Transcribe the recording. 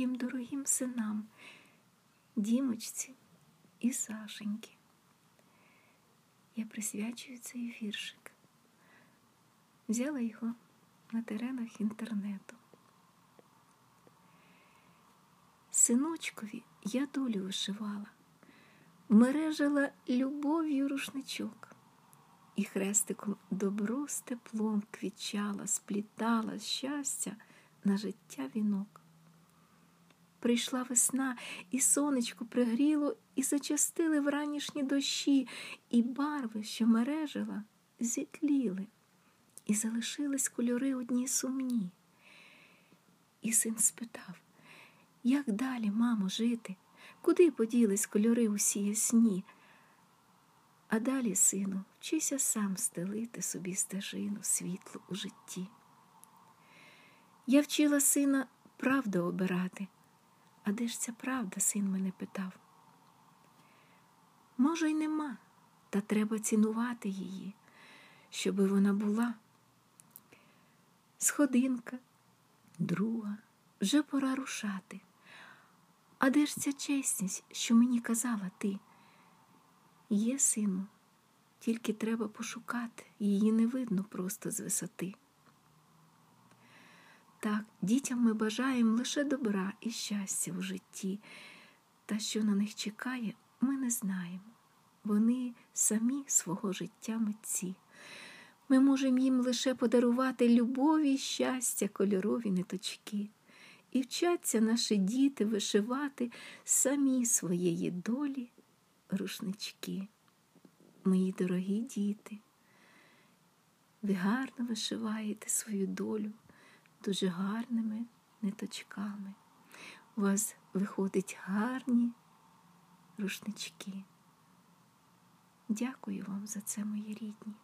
моїм дорогим синам, Дімочці і Сашеньки. Я присвячую цей віршик. Взяла його на теренах інтернету. Синочкові я долю вишивала, мережила любов'ю рушничок і хрестиком добро з теплом квічала, сплітала щастя на життя вінок. Прийшла весна, і сонечко пригріло, і зачастили вранішні дощі, і барви, що мережила, зітліли, і залишились кольори одні сумні. І син спитав, як далі, мамо, жити? Куди поділись кольори усі ясні? А далі, сину, вчися сам стелити собі стежину світлу у житті. Я вчила сина правду обирати. А де ж ця правда, син мене питав? Може, й нема, та треба цінувати її, щоби вона була. Сходинка, друга, вже пора рушати. А де ж ця чесність, що мені казала ти? Є, сину, тільки треба пошукати, її не видно просто з висоти. Так, дітям ми бажаємо лише добра і щастя в житті, та що на них чекає, ми не знаємо. Вони самі свого життя митці. Ми можемо їм лише подарувати любові щастя, кольорові ниточки. І вчаться наші діти вишивати самі своєї долі рушнички. Мої дорогі діти, ви гарно вишиваєте свою долю дуже гарними ниточками. У вас виходять гарні рушнички. Дякую вам за це, мої рідні.